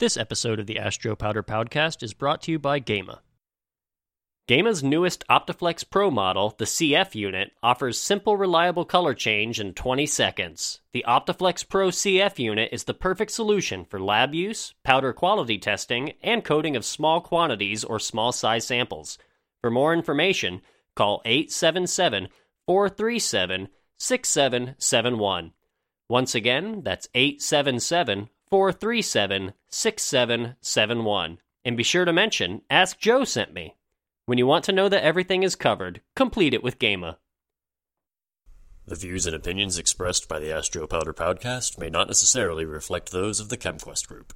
This episode of the Ask Joe Powder Podcast is brought to you by Gema. Gema's newest Optiflex Pro model, the CF unit, offers simple, reliable color change in 20 seconds. The Optiflex Pro CF unit is the perfect solution for lab use, powder quality testing, and coating of small quantities or small size samples. For more information, call 877 437 6771. Once again, that's 877 437 6771. And be sure to mention, Ask Joe sent me. When you want to know that everything is covered, complete it with Gema. The views and opinions expressed by the Ask Joe Powder Podcast may not necessarily reflect those of the ChemQuest Group.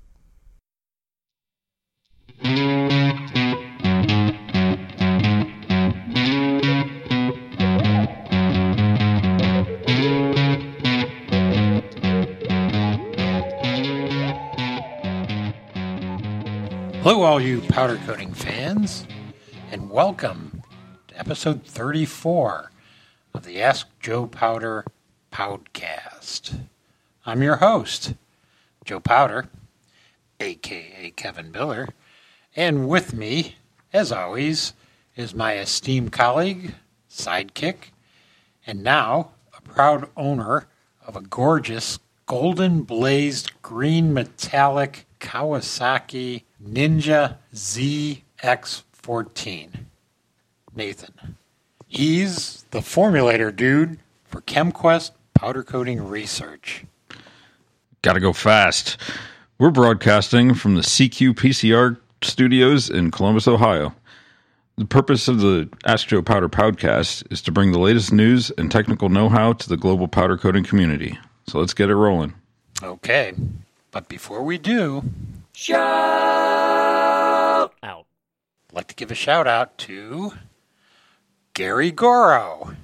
Hello, all you powder coating fans, and welcome to episode 34 of the Ask Joe Powder podcast. I'm your host, Joe Powder, aka Kevin Biller, and with me, as always, is my esteemed colleague, sidekick, and now a proud owner of a gorgeous golden blazed green metallic Kawasaki Ninja ZX14. Nathan. He's the formulator dude for ChemQuest powder coating research. Gotta go fast. We're broadcasting from the CQ PCR studios in Columbus, Ohio. The purpose of the Ask Joe Powder Podcast is to bring the latest news and technical know how to the global powder coating community. So let's get it rolling. Okay, but before we do, Shout out. I'd like to give a shout out to Gary Goro. You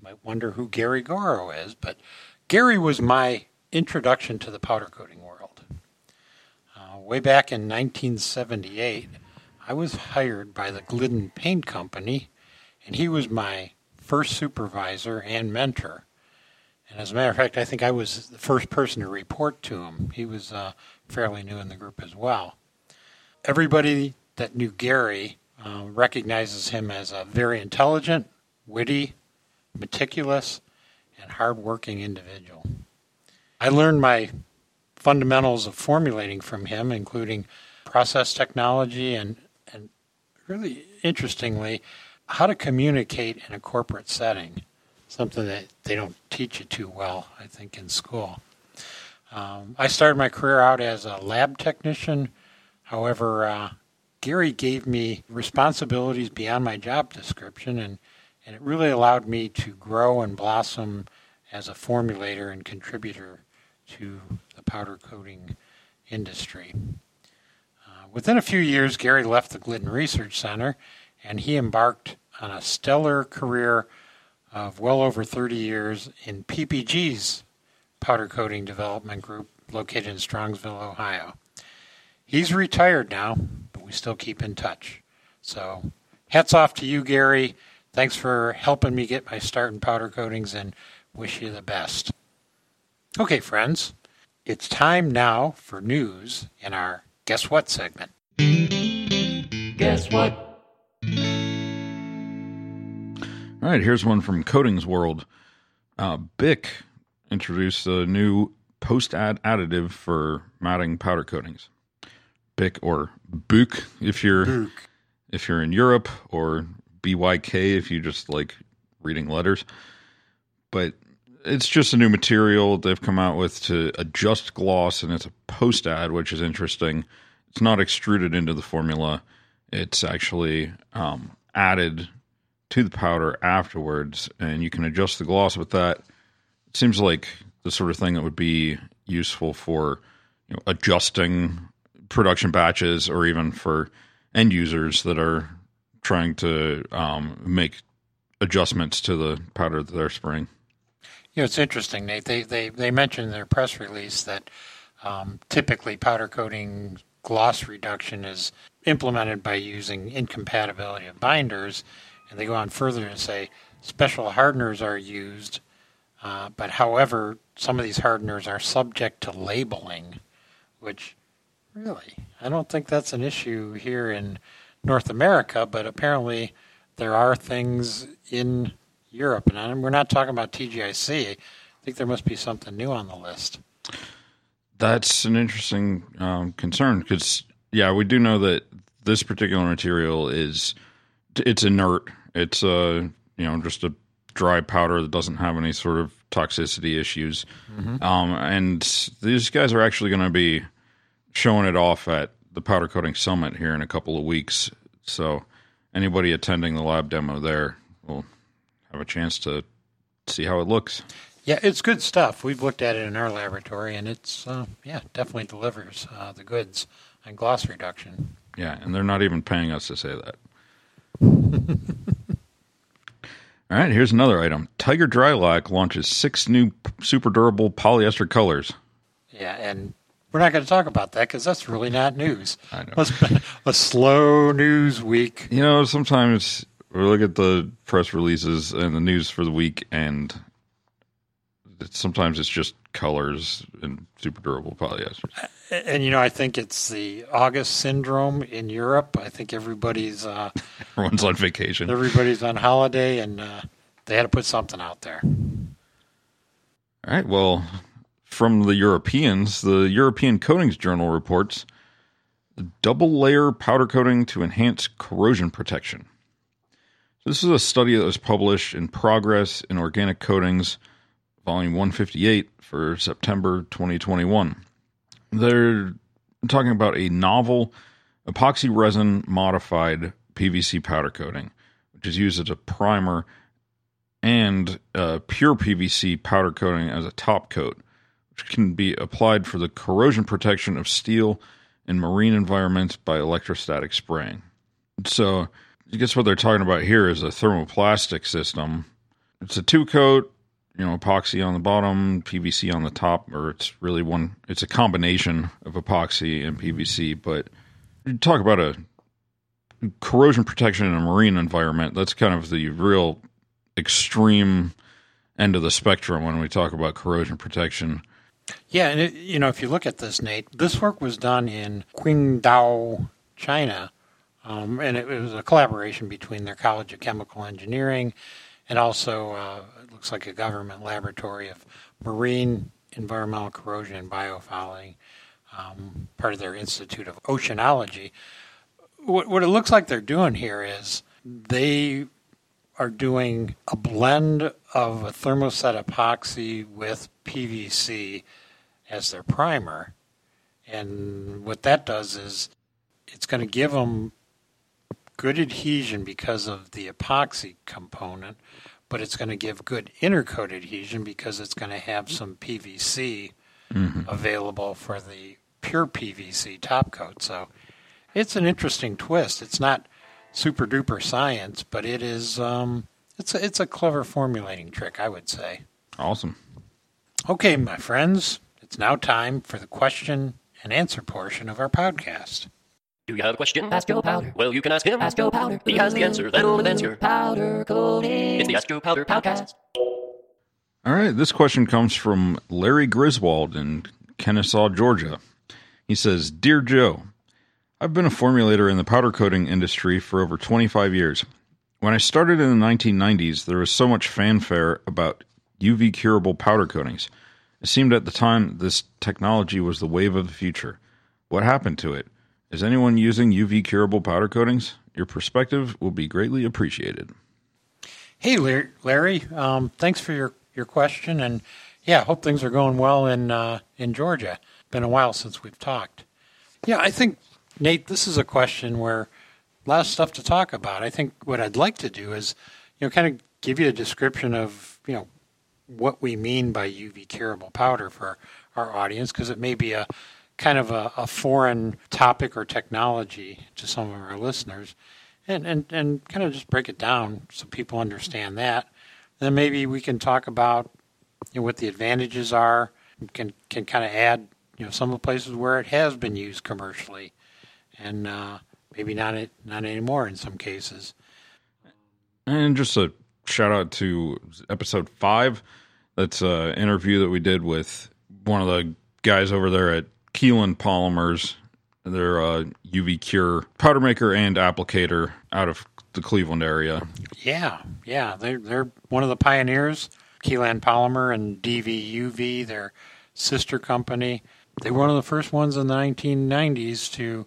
might wonder who Gary Goro is, but Gary was my introduction to the powder coating world. Uh, way back in 1978, I was hired by the Glidden Paint Company, and he was my first supervisor and mentor. And as a matter of fact, I think I was the first person to report to him. He was uh, fairly new in the group as well. Everybody that knew Gary uh, recognizes him as a very intelligent, witty, meticulous, and hardworking individual. I learned my fundamentals of formulating from him, including process technology and, and really interestingly, how to communicate in a corporate setting, something that they don't teach you too well, I think, in school. Um, I started my career out as a lab technician. However, uh, Gary gave me responsibilities beyond my job description, and, and it really allowed me to grow and blossom as a formulator and contributor to the powder coating industry. Uh, within a few years, Gary left the Glidden Research Center and he embarked on a stellar career of well over 30 years in PPG's powder coating development group located in Strongsville, Ohio. He's retired now, but we still keep in touch. So, hats off to you, Gary. Thanks for helping me get my start in powder coatings and wish you the best. Okay, friends, it's time now for news in our Guess What segment. Guess what? All right, here's one from Coatings World. Uh, Bic introduced a new post add additive for matting powder coatings. Bic or Buc if you're if you're in Europe, or BYK if you just like reading letters. But it's just a new material they've come out with to adjust gloss, and it's a post add, which is interesting. It's not extruded into the formula; it's actually um, added to the powder afterwards, and you can adjust the gloss with that. Seems like the sort of thing that would be useful for you know, adjusting production batches, or even for end users that are trying to um, make adjustments to the powder that they're spraying. Know, it's interesting, Nate. They they they mentioned in their press release that um, typically powder coating gloss reduction is implemented by using incompatibility of binders, and they go on further to say special hardeners are used, uh, but however, some of these hardeners are subject to labeling, which Really? I don't think that's an issue here in North America, but apparently there are things in Europe. And we're not talking about TGIC. I think there must be something new on the list. That's an interesting um, concern because, yeah, we do know that this particular material is it's inert. It's a you know just a dry powder that doesn't have any sort of toxicity issues. Mm-hmm. Um, and these guys are actually going to be showing it off at the powder coating summit here in a couple of weeks. So anybody attending the lab demo there will have a chance to see how it looks. Yeah, it's good stuff. We've looked at it in our laboratory, and it's uh, yeah definitely delivers uh, the goods on gloss reduction. Yeah, and they're not even paying us to say that. All right, here's another item. Tiger Drylac launches six new super durable polyester colors. Yeah, and we're not going to talk about that because that's really not news. I know. It's been a slow news week. You know, sometimes we look at the press releases and the news for the week, and sometimes it's just colors and super durable polyester. And you know, I think it's the August syndrome in Europe. I think everybody's uh, everyone's on vacation. Everybody's on holiday, and uh, they had to put something out there. All right. Well, from the Europeans, the European Coatings Journal reports double layer powder coating to enhance corrosion protection. This is a study that was published in Progress in Organic Coatings, volume 158 for September 2021. They're talking about a novel epoxy resin modified PVC powder coating, which is used as a primer, and uh, pure PVC powder coating as a top coat, which can be applied for the corrosion protection of steel in marine environments by electrostatic spraying. So, I guess what they're talking about here is a thermoplastic system. It's a two coat you know epoxy on the bottom, PVC on the top, or it's really one. It's a combination of epoxy and PVC. But talk about a corrosion protection in a marine environment. That's kind of the real extreme end of the spectrum when we talk about corrosion protection. Yeah, and it, you know if you look at this, Nate, this work was done in Qingdao, China, um, and it, it was a collaboration between their College of Chemical Engineering and also uh, looks like a government laboratory of marine environmental corrosion and biofouling, um, part of their Institute of Oceanology. What, what it looks like they're doing here is they are doing a blend of a thermoset epoxy with PVC as their primer. And what that does is it's going to give them good adhesion because of the epoxy component, but it's going to give good intercoat adhesion because it's going to have some PVC mm-hmm. available for the pure PVC top coat. So it's an interesting twist. It's not super duper science, but it is um, it's a, it's a clever formulating trick, I would say. Awesome. Okay, my friends, it's now time for the question and answer portion of our podcast. Do you have a question? Ask Joe Powder. Well, you can ask him. Ask Joe Powder. He has the answer that'll advance your powder coating. It's the Ask Joe Powder podcast. All right, this question comes from Larry Griswold in Kennesaw, Georgia. He says, "Dear Joe, I've been a formulator in the powder coating industry for over 25 years. When I started in the 1990s, there was so much fanfare about UV curable powder coatings. It seemed at the time this technology was the wave of the future. What happened to it? Is anyone using UV curable powder coatings? Your perspective will be greatly appreciated. Hey, Larry. Um, thanks for your, your question, and yeah, hope things are going well in uh, in Georgia. Been a while since we've talked. Yeah, I think Nate, this is a question where a lot of stuff to talk about. I think what I'd like to do is, you know, kind of give you a description of you know what we mean by UV curable powder for our audience because it may be a kind of a, a, foreign topic or technology to some of our listeners and, and, and kind of just break it down so people understand that. Then maybe we can talk about you know, what the advantages are, can, can kind of add you know, some of the places where it has been used commercially and uh, maybe not, not anymore in some cases. And just a shout out to episode five. That's an interview that we did with one of the guys over there at Keyland Polymers They're a UV cure powder maker and applicator out of the Cleveland area. Yeah, yeah, they're they're one of the pioneers. Keyland Polymer and DVUV, their sister company. They were one of the first ones in the 1990s to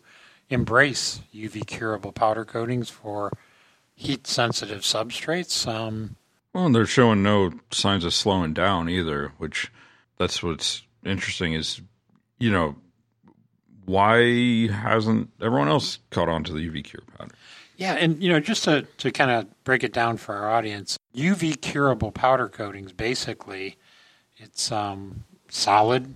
embrace UV curable powder coatings for heat sensitive substrates. Um, well, and they're showing no signs of slowing down either, which that's what's interesting is, you know, why hasn't everyone else caught on to the UV cure powder? Yeah, and you know, just to, to kind of break it down for our audience, UV curable powder coatings basically it's um, solid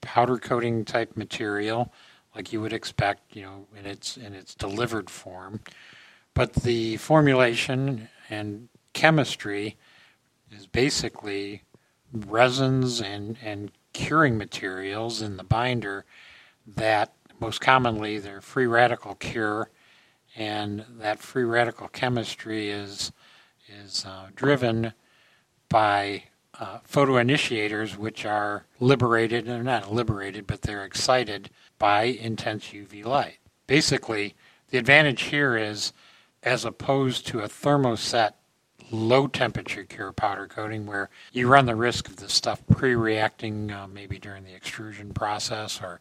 powder coating type material like you would expect, you know, in its in its delivered form. But the formulation and chemistry is basically resins and, and curing materials in the binder that most commonly they're free radical cure and that free radical chemistry is is uh, driven by uh, photoinitiators, which are liberated, or not liberated, but they're excited by intense UV light. Basically, the advantage here is as opposed to a thermoset low temperature cure powder coating where you run the risk of the stuff pre-reacting uh, maybe during the extrusion process or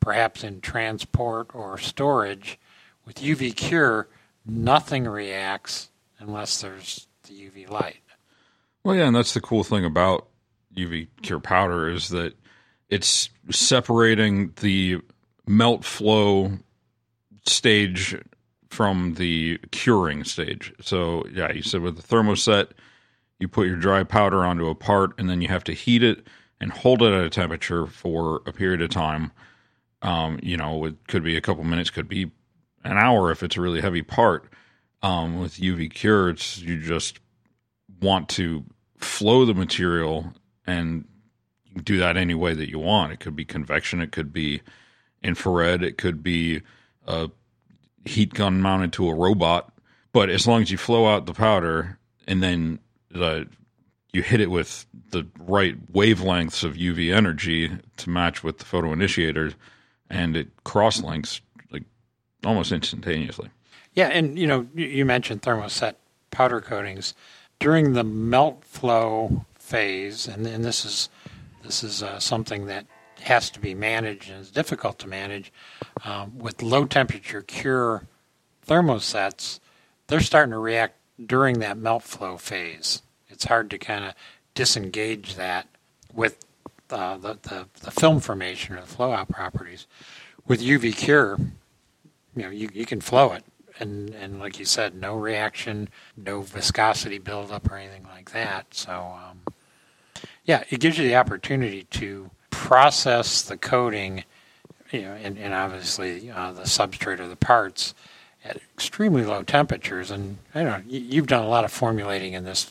perhaps in transport or storage. With UV cure nothing reacts unless there's the UV light. Well, yeah, and that's the cool thing about UV cure powder is that it's separating the melt flow stage from the curing stage. So, yeah, you said with the thermoset, you put your dry powder onto a part and then you have to heat it and hold it at a temperature for a period of time. Um, you know, it could be a couple minutes, could be an hour if it's a really heavy part. Um, with UV cure, it's you just want to flow the material and do that any way that you want. It could be convection, it could be infrared, it could be a heat gun mounted to a robot. But as long as you flow out the powder and then the you hit it with the right wavelengths of UV energy to match with the photoinitiator, and it cross links like almost instantaneously. Yeah, and you know you mentioned thermoset powder coatings during the melt flow phase, and, and this is this is uh, something that has to be managed and is difficult to manage um, with low temperature cure thermosets. They're starting to react during that melt flow phase. It's hard to kind of disengage that with uh, the, the, the film formation or the flow out properties. With UV cure, you know, you, you can flow it and and like you said, no reaction, no viscosity buildup or anything like that. So um, yeah, it gives you the opportunity to process the coating, you know, and, and obviously uh, the substrate or the parts at extremely low temperatures. And I don't know, you, have done a lot of formulating in this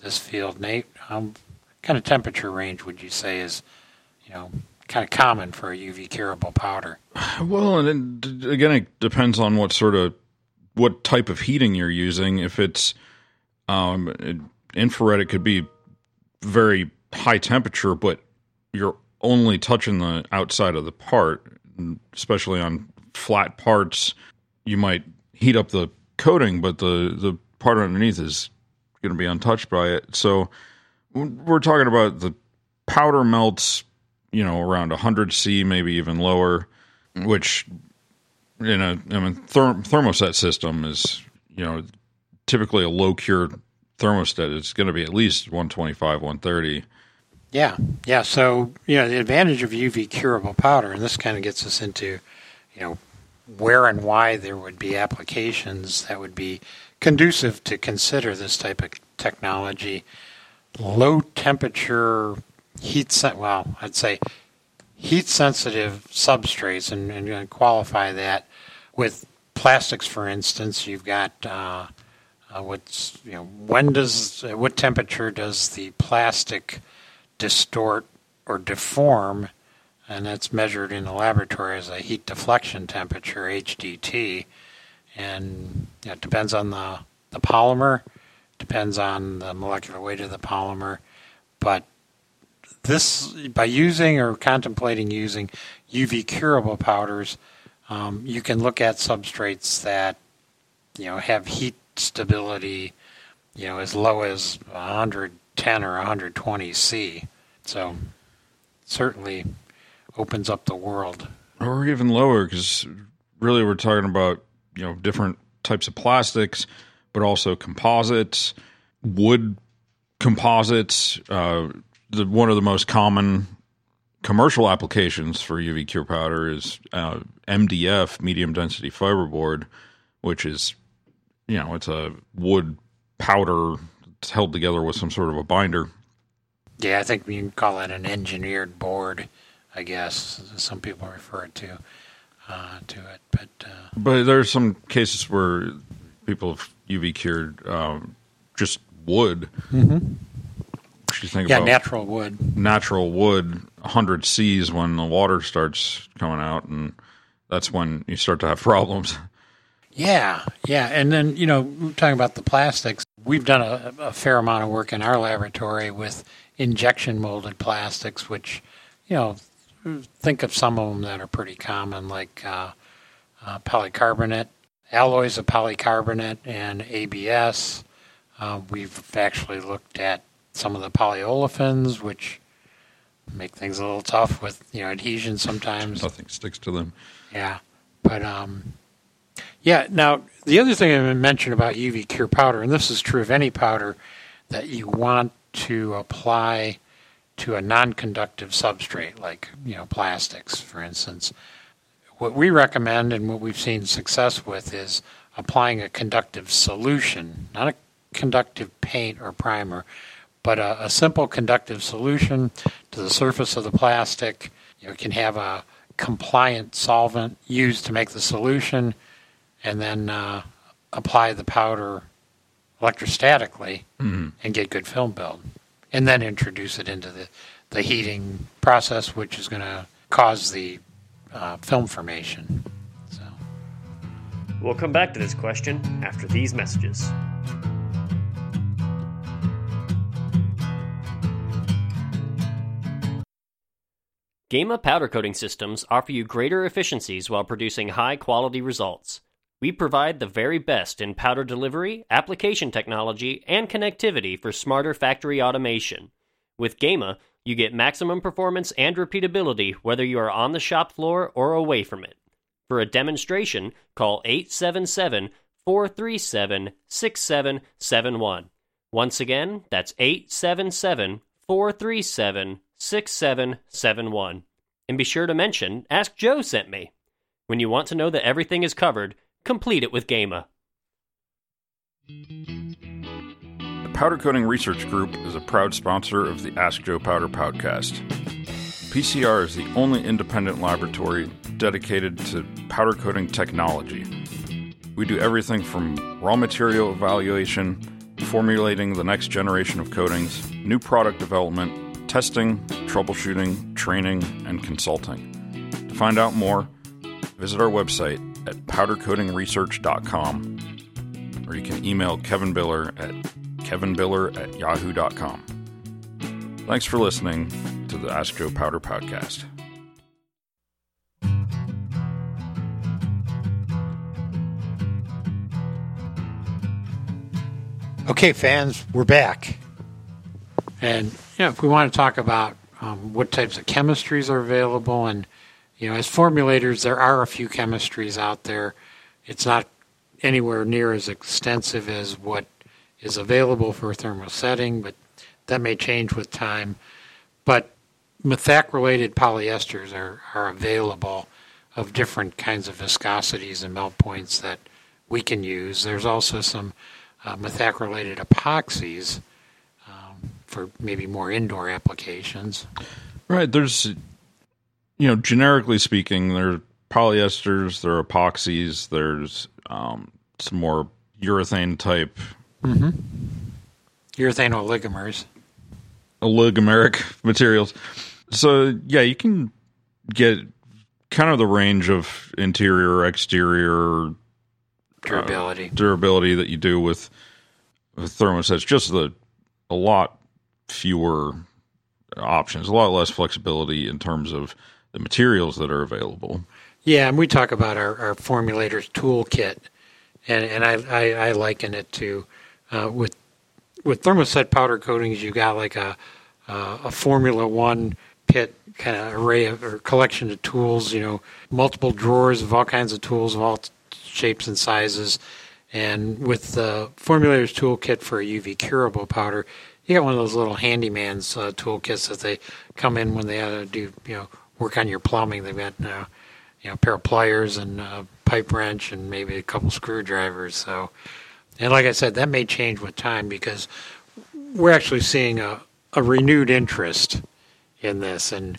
this field, Nate. Um, kind of temperature range would you say is, you know, kind of common for a UV curable powder? Well, and it, again, it depends on what sort of what type of heating you're using. If it's um, infrared, it could be very high temperature, but you're only touching the outside of the part, especially on flat parts. You might heat up the coating, but the, the part underneath is going to be untouched by it. So we're talking about the powder melts, you know, around 100 C, maybe even lower, which in a I mean therm, thermoset system is you know typically a low cure thermoset. It's going to be at least 125, 130. Yeah, yeah. So you know the advantage of UV curable powder, and this kind of gets us into you know where and why there would be applications that would be conducive to consider this type of technology. Low temperature heat set. Well, I'd say heat sensitive substrates and, and qualify that with plastics, for instance, you've got uh, uh, what's you know when does what temperature does the plastic distort or deform, and that's measured in the laboratory as a heat deflection temperature (HDT), and it depends on the the polymer, depends on the molecular weight of the polymer, but this by using or contemplating using UV curable powders Um, you can look at substrates that you know have heat stability, you know, as low as 110 or 120 C. So certainly opens up the world. or even lower because really we're talking about you know different types of plastics but also composites wood composites uh, the, one of the most common commercial applications for uv cure powder is uh, mdf medium density fiberboard which is you know it's a wood powder it's held together with some sort of a binder Yeah, I think we can call that an engineered board, I guess. Some people refer it to uh, to it, but uh, But there's some cases where people have UV cured um, just wood. Mm-hmm. You think yeah, about natural wood. natural wood, 100 C's when the water starts coming out, and that's when you start to have problems. Yeah, yeah, and then you know, we're talking about the plastics. We've done a, a fair amount of work in our laboratory with injection molded plastics, which you know, think of some of them that are pretty common, like uh, uh, polycarbonate, alloys of polycarbonate, and ABS. Uh, we've actually looked at some of the polyolefins, which make things a little tough with you know adhesion sometimes. Nothing sticks to them. Yeah, but um, yeah. Now the other thing I mentioned about UV cure powder, and this is true of any powder that you want to apply to a non-conductive substrate, like you know plastics, for instance. What we recommend and what we've seen success with is applying a conductive solution, not a conductive paint or primer, but a, a simple conductive solution to the surface of the plastic. You know, can have a compliant solvent used to make the solution, and then uh, apply the powder electrostatically and get good film build, and then introduce it into the, the heating process, which is going to cause the uh, film formation. So. We'll come back to this question after these messages. Gema powder coating systems offer you greater efficiencies while producing high quality results. We provide the very best in powder delivery, application technology, and connectivity for smarter factory automation. With Gema, you get maximum performance and repeatability whether you are on the shop floor or away from it. For a demonstration, call 877 437 6771. Once again, that's 877 437 6771. And be sure to mention Ask Joe sent me. When you want to know that everything is covered, complete it with Gema. The Powder Coating Research Group is a proud sponsor of the Ask Joe Powder podcast. PCR is the only independent laboratory dedicated to powder coating technology. We do everything from raw material evaluation, formulating the next generation of coatings, new product development, testing, troubleshooting, training, and consulting. To find out more, visit our website at powdercoatingresearch.com or you can email Kevin Biller at kevinbiller at yahoo.com. Thanks for listening to the Ask Joe Powder Podcast. Okay, fans, we're back. And you know, if we want to talk about um, what types of chemistries are available, and you know, as formulators, there are a few chemistries out there. It's not anywhere near as extensive as what is available for thermosetting, but that may change with time. But methacrylated polyesters are, are available of different kinds of viscosities and melt points that we can use. There's also some uh, methacrylated epoxies um, for maybe more indoor applications. Right. There's, you know, generically speaking, there are polyesters, there are epoxies, there's um, some more urethane type Urethane oligomers. oligomeric materials. So, yeah, you can get kind of the range of interior, exterior Durability. durability that you do with, with thermosets. Just the a lot fewer options, a lot less flexibility in terms of the materials that are available. Yeah, and we talk about our, our formulators toolkit, and and I, I, I liken it to uh, with with thermoset powder coatings. You got like a uh, a Formula One pit kind of array of or collection of tools. You know, multiple drawers of all kinds of tools of all shapes and sizes. And with the formulators toolkit for a UV curable powder, you got one of those little handyman's uh, toolkits that they come in when they have to do you know work on your plumbing. They've got uh, you know a pair of pliers and a pipe wrench and maybe a couple screwdrivers. So, and like I said, that may change with time because we're actually seeing a, a renewed interest in this, and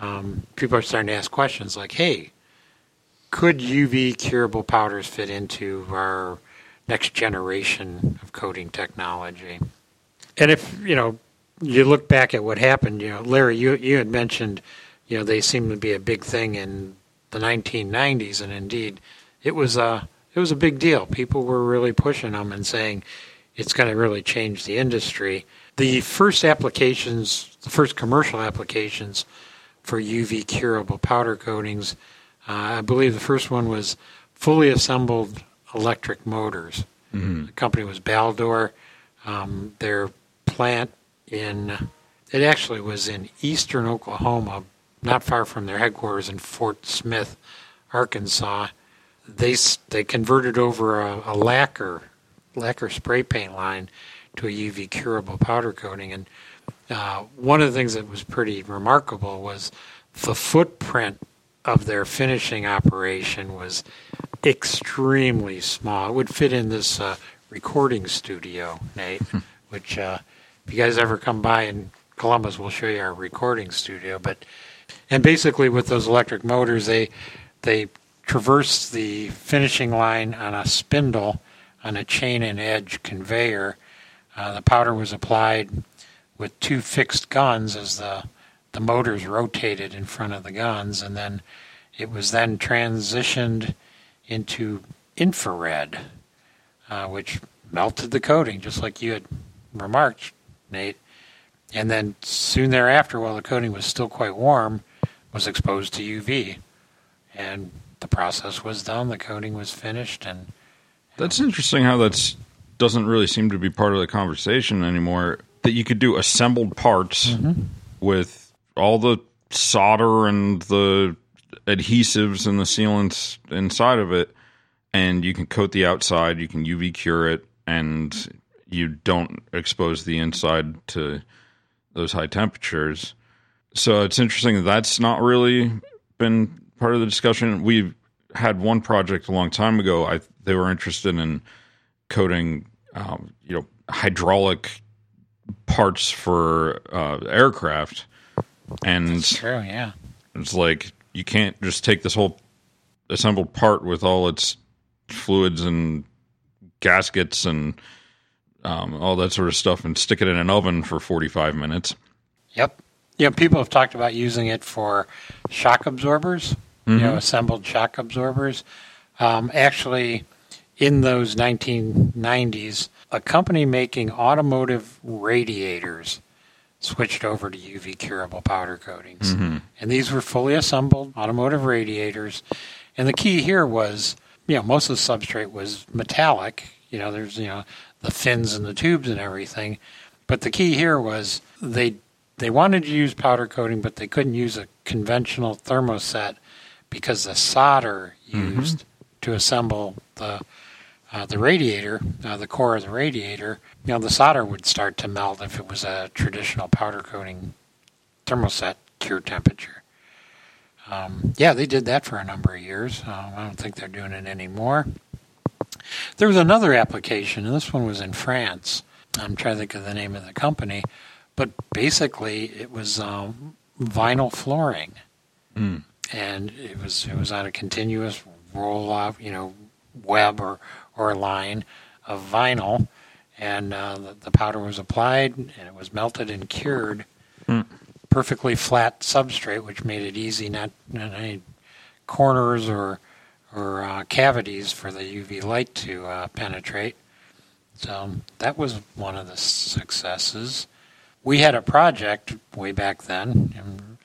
um, people are starting to ask questions like, "Hey, could UV curable powders fit into our next generation of coating technology?" And if you know, you look back at what happened. You know, Larry, you you had mentioned, you know, they seem to be a big thing in the 1990s, and indeed, it was a it was a big deal. People were really pushing them and saying it's going to really change the industry. The first applications, the first commercial applications for UV curable powder coatings, uh, I believe the first one was fully assembled electric motors. Mm-hmm. The company was Baldor. Um, their plant in it actually was in eastern Oklahoma, not far from their headquarters in Fort Smith, Arkansas. They they converted over a, a lacquer lacquer spray paint line to a UV curable powder coating, and uh, one of the things that was pretty remarkable was the footprint of their finishing operation was extremely small. It would fit in this uh, recording studio, Nate, hmm. which uh, if you guys ever come by in Columbus, we'll show you our recording studio. But and basically with those electric motors, they they traverse the finishing line on a spindle on a chain and edge conveyor. Uh, the powder was applied with two fixed guns as the the motors rotated in front of the guns, and then it was then transitioned into infrared, uh, which melted the coating, just like you had remarked, Nate. And then soon thereafter, while the coating was still quite warm, was exposed to UV, and the process was done. The coating was finished, and that's interesting how that's doesn't really seem to be part of the conversation anymore. That you could do assembled parts mm-hmm. with all the solder and the adhesives and the sealants inside of it, and you can coat the outside. You can UV cure it, and you don't expose the inside to those high temperatures. So it's interesting that that's not really been part of the discussion. We had one project a long time ago. I they were interested in coating, um, you know, hydraulic parts for uh, aircraft, and that's true. Yeah, it's like you can't just take this whole assembled part with all its fluids and gaskets and um, all that sort of stuff and stick it in an oven for 45 minutes. Yep. Yeah, people have talked about using it for shock absorbers, mm-hmm. you know, mm-hmm. assembled shock absorbers. Um, actually, in those 1990s, a company making automotive radiators switched over to UV curable powder coatings. Mm-hmm. And these were fully assembled automotive radiators. And the key here was, you know, most of the substrate was metallic. You know, there's, you know, the fins and the tubes and everything. But the key here was they they wanted to use powder coating, but they couldn't use a conventional thermoset because the solder mm-hmm. used mm-hmm. to assemble the uh, the radiator, uh, the core of the radiator, you know, the solder would start to melt if it was a traditional powder coating thermoset cure temperature. Um, yeah, they did that for a number of years. Uh, I don't think they're doing it anymore. There was another application, and this one was in France. I'm trying to think of the name of the company, but basically it was um, vinyl flooring, mm. and it was it was on a continuous roll off, you know, web or or line of vinyl, and uh, the, the, powder was applied and it was melted and cured. Mm. Perfectly flat substrate, which made it easy, not, not any corners or or uh, cavities for the UV light to uh, penetrate. So that was one of the successes. We had a project way back then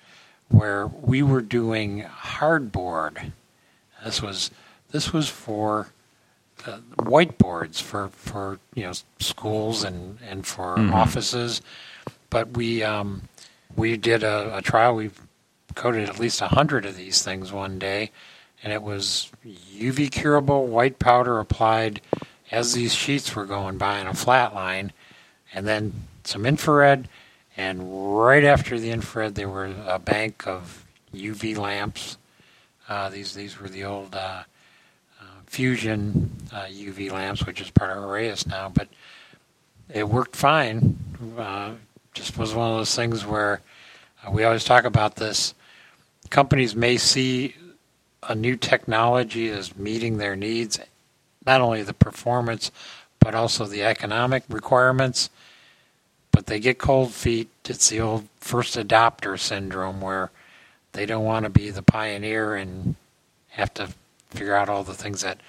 where we were doing hardboard This was this was for uh, whiteboards for for you know schools and and for offices. But we um, we did a, a trial. We coated at least a hundred of these things one day, and it was UV curable white powder applied as these sheets were going by in a flat line, and then some infrared. And right after the infrared, there were a bank of UV lamps. Uh, these these were the old uh, uh, Fusion uh, UV lamps, which is part of Heraeus now, but it worked fine. Uh, just was one of those things where uh, we always talk about this. Companies may see a new technology as meeting their needs, not only the performance, but also the economic requirements. But they get cold feet. It's the old first adopter syndrome where they don't want to be the pioneer and have to figure out all the things that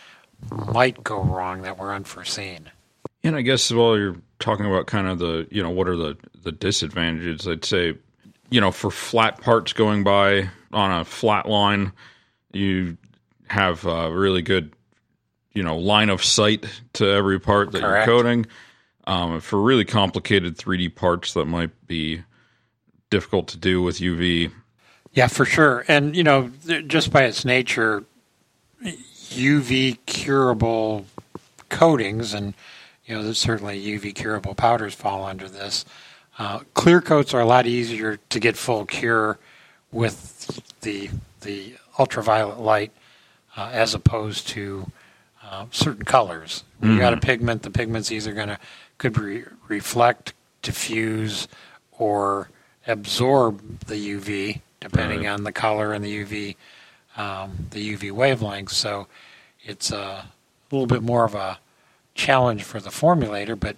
might go wrong that were unforeseen. And I guess while you're talking about kind of the, you know, what are the, the disadvantages, I'd say, you know, for flat parts going by on a flat line, you have a really good, you know, line of sight to every part that Correct. you're coating. Um, for really complicated 3D parts that might be difficult to do with UV, Yeah, for sure. And, you know, just by its nature, UV curable coatings, and, you know, certainly UV curable powders fall under this. Uh, clear coats are a lot easier to get full cure with the, the ultraviolet light uh, as opposed to uh, certain colors. When you got a pigment, the pigment's either going to could re- reflect, diffuse, or absorb the UV depending Right. on the color and the UV um, the UV wavelength. So it's a little bit more of a challenge for the formulator. But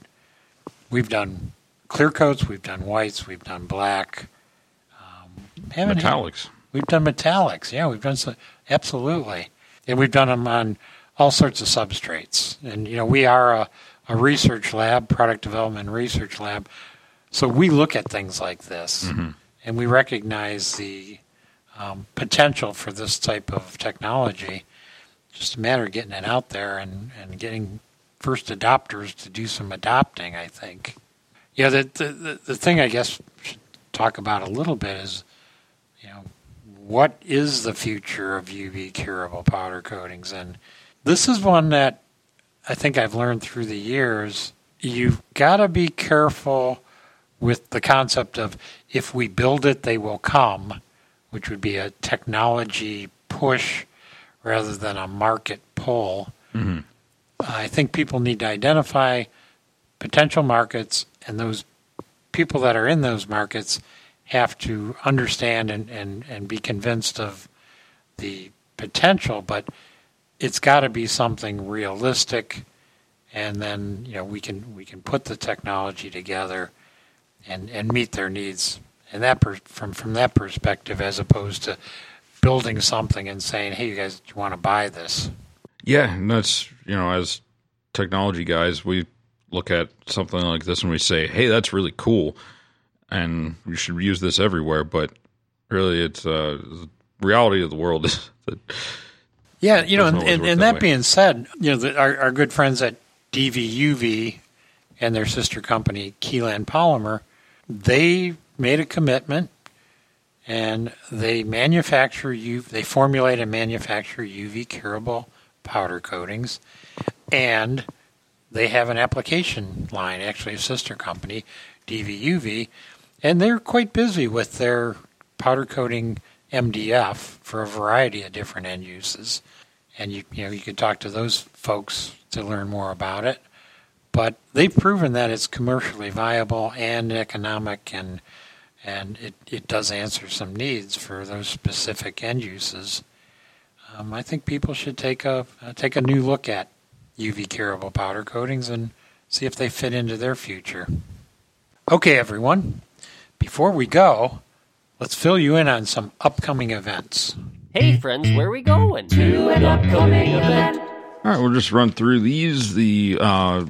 we've done clear coats, we've done whites, we've done black. Um, haven't had- metallics. We've done metallics. Yeah, we've done so, absolutely, and we've done them on all sorts of substrates. And you know, we are a, a research lab, product development research lab, so we look at things like this, and we recognize the um, potential for this type of technology. Just a matter of getting it out there and, and getting first adopters to do some adopting. I think. Yeah, the, the the the thing I guess should talk about a little bit is, you know, what is the future of UV curable powder coatings? And this is one that I think I've learned through the years. You've got to be careful with the concept of if we build it, they will come, which would be a technology push rather than a market pull. Mm-hmm. I think people need to identify potential markets, and those people that are in those markets have to understand and, and, and be convinced of the potential, but it's got to be something realistic, and then you know we can we can put the technology together and, and meet their needs, and that per, from from that perspective, as opposed to building something and saying, "Hey, you guys, do you want to buy this?" Yeah, and that's you know, as technology guys, we look at something like this and we say, "Hey, that's really cool," and we should use this everywhere. But really, it's uh, the reality of the world is that Yeah, you know, and, and, and that that being said, you know, the, our, our good friends at DVUV and their sister company, Keyland Polymer, they made a commitment and they manufacture U, they formulate and manufacture UV curable powder coatings, and they have an application line, actually a sister company, DVUV, and they're quite busy with their powder coating MDF for a variety of different end uses. And you you know you could talk to those folks to learn more about it. But they've proven that it's commercially viable and economic and and it, it does answer some needs for those specific end uses. Um, I think people should take a uh, take a new look at UV curable powder coatings and see if they fit into their future. Okay, everyone. Before we go, let's fill you in on some upcoming events. Hey, friends, where are we going? To an upcoming event. All right, we'll just run through these. The uh,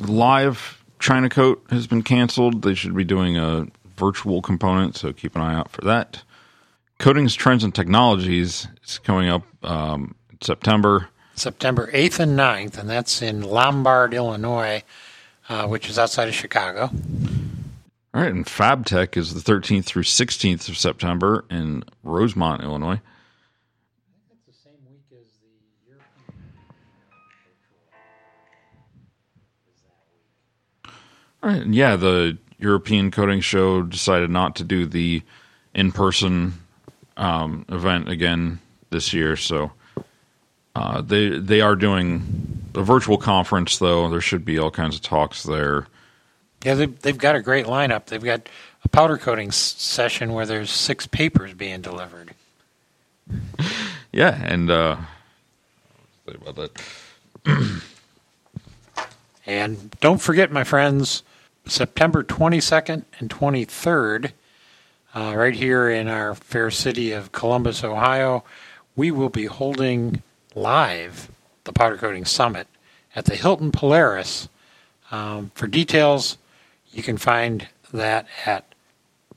live China Coat has been canceled. They should be doing a virtual component, so keep an eye out for that. Coatings Trends and Technologies is coming up um, September. September 8th and 9th, and that's in Lombard, Illinois, uh, which is outside of Chicago. All right, and FabTech is the 13th through 16th of September in Rosemont, Illinois. It's the same week as the European. All right, and yeah, the European Coatings Show decided not to do the in-person um, event again this year, so uh, they they are doing a virtual conference. Though there should be all kinds of talks there. Yeah, they've, they've got a great lineup. They've got a powder coating s- session where there's six papers being delivered. Yeah, and uh, say about that. And don't forget, my friends, September 22nd and 23rd, uh, right here in our fair city of Columbus, Ohio, we will be holding live the Powder Coating Summit at the Hilton Polaris. Um, for details, you can find that at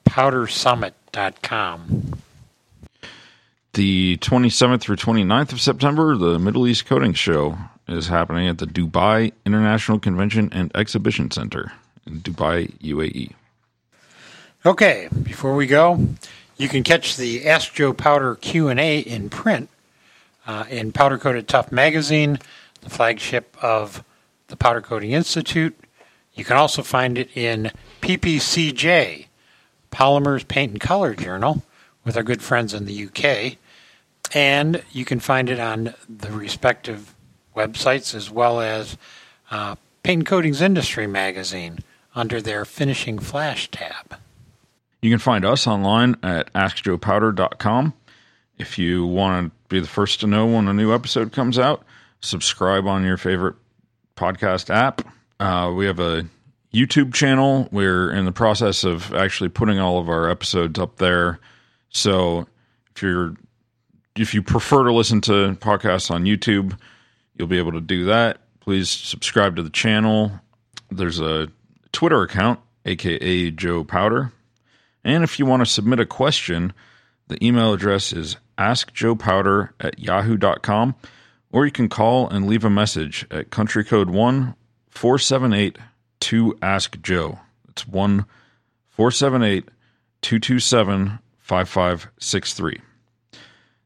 powdersummit.com. The 27th through 29th of September, the Middle East Coatings Show is happening at the Dubai International Convention and Exhibition Center in Dubai. UAE. Okay, before we go, you can catch the Ask Joe Powder Q&A in print uh, in Powder Coated Tough magazine, the flagship of the Powder Coating Institute. You can also find it in PPCJ, Polymers Paint and Color Journal, with our good friends in the UK. And you can find it on the respective websites as well as uh, Paint and Coatings Industry magazine under their Finishing Flash tab. You can find us online at AskJoePowder.com. If you want to be the first to know when a new episode comes out, subscribe on your favorite podcast app. Uh, we have a YouTube channel. We're in the process of actually putting all of our episodes up there. So if you're if you prefer to listen to podcasts on YouTube, you'll be able to do that. Please subscribe to the channel. There's a Twitter account, Ask Joe Powder. And if you want to submit a question, the email address is askjoepowder at yahoo.com, or you can call and leave a message at country code 1 478 2 Ask Joe. It's 1 478 227 5563.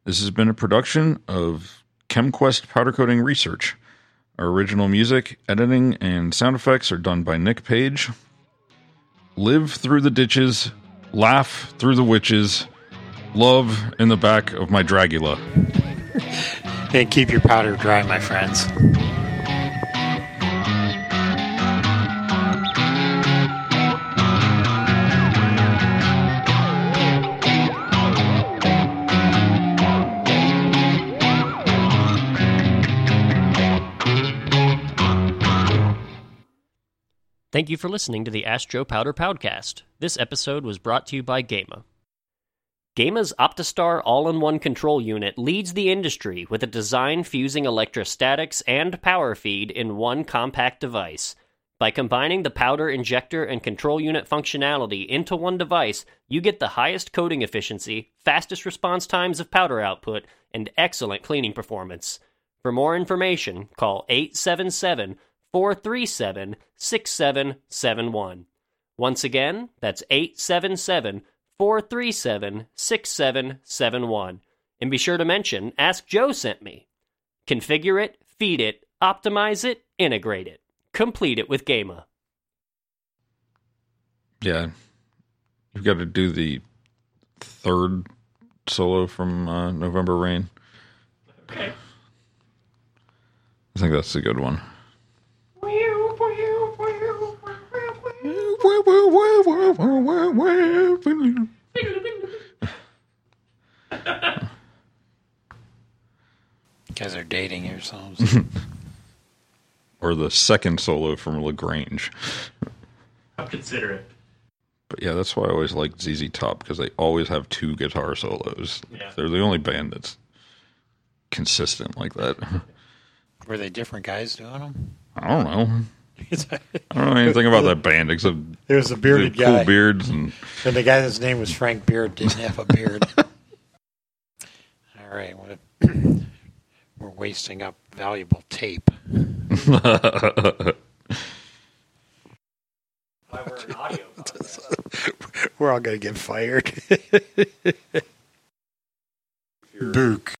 This has been a production of ChemQuest Powder Coating Research. Our original music, editing, and sound effects are done by Nick Page. Live through the ditches, laugh through the witches, love in the back of my Dragula. And keep your powder dry, my friends. Thank you for listening to the Ask Joe Powder Podcast. This episode was brought to you by Gema. Gema's Optistar all in one control unit leads the industry with a design fusing electrostatics and power feed in one compact device. By combining the powder injector and control unit functionality into one device, you get the highest coating efficiency, fastest response times of powder output, and excellent cleaning performance. For more information, call 877 437 6771. Once again, that's 877 437 6771. And be sure to mention Ask Joe sent me. Configure it, feed it, optimize it, integrate it. Complete it with Gema. Yeah. You've got to do the third solo from uh, November Rain. Okay. I think that's a good one. You guys are dating yourselves. or the second solo from La Grange. I'll consider it. But yeah, that's why I always like ZZ Top because they always have two guitar solos. Yeah. They're the only band that's consistent like that. Were they different guys doing them? I don't know. I don't know anything about that band except there was a bearded cool guy, beards, and and the guy whose name was Frank Beard didn't have a beard. All right, we're wasting up valuable tape. we're all gonna get fired. Book.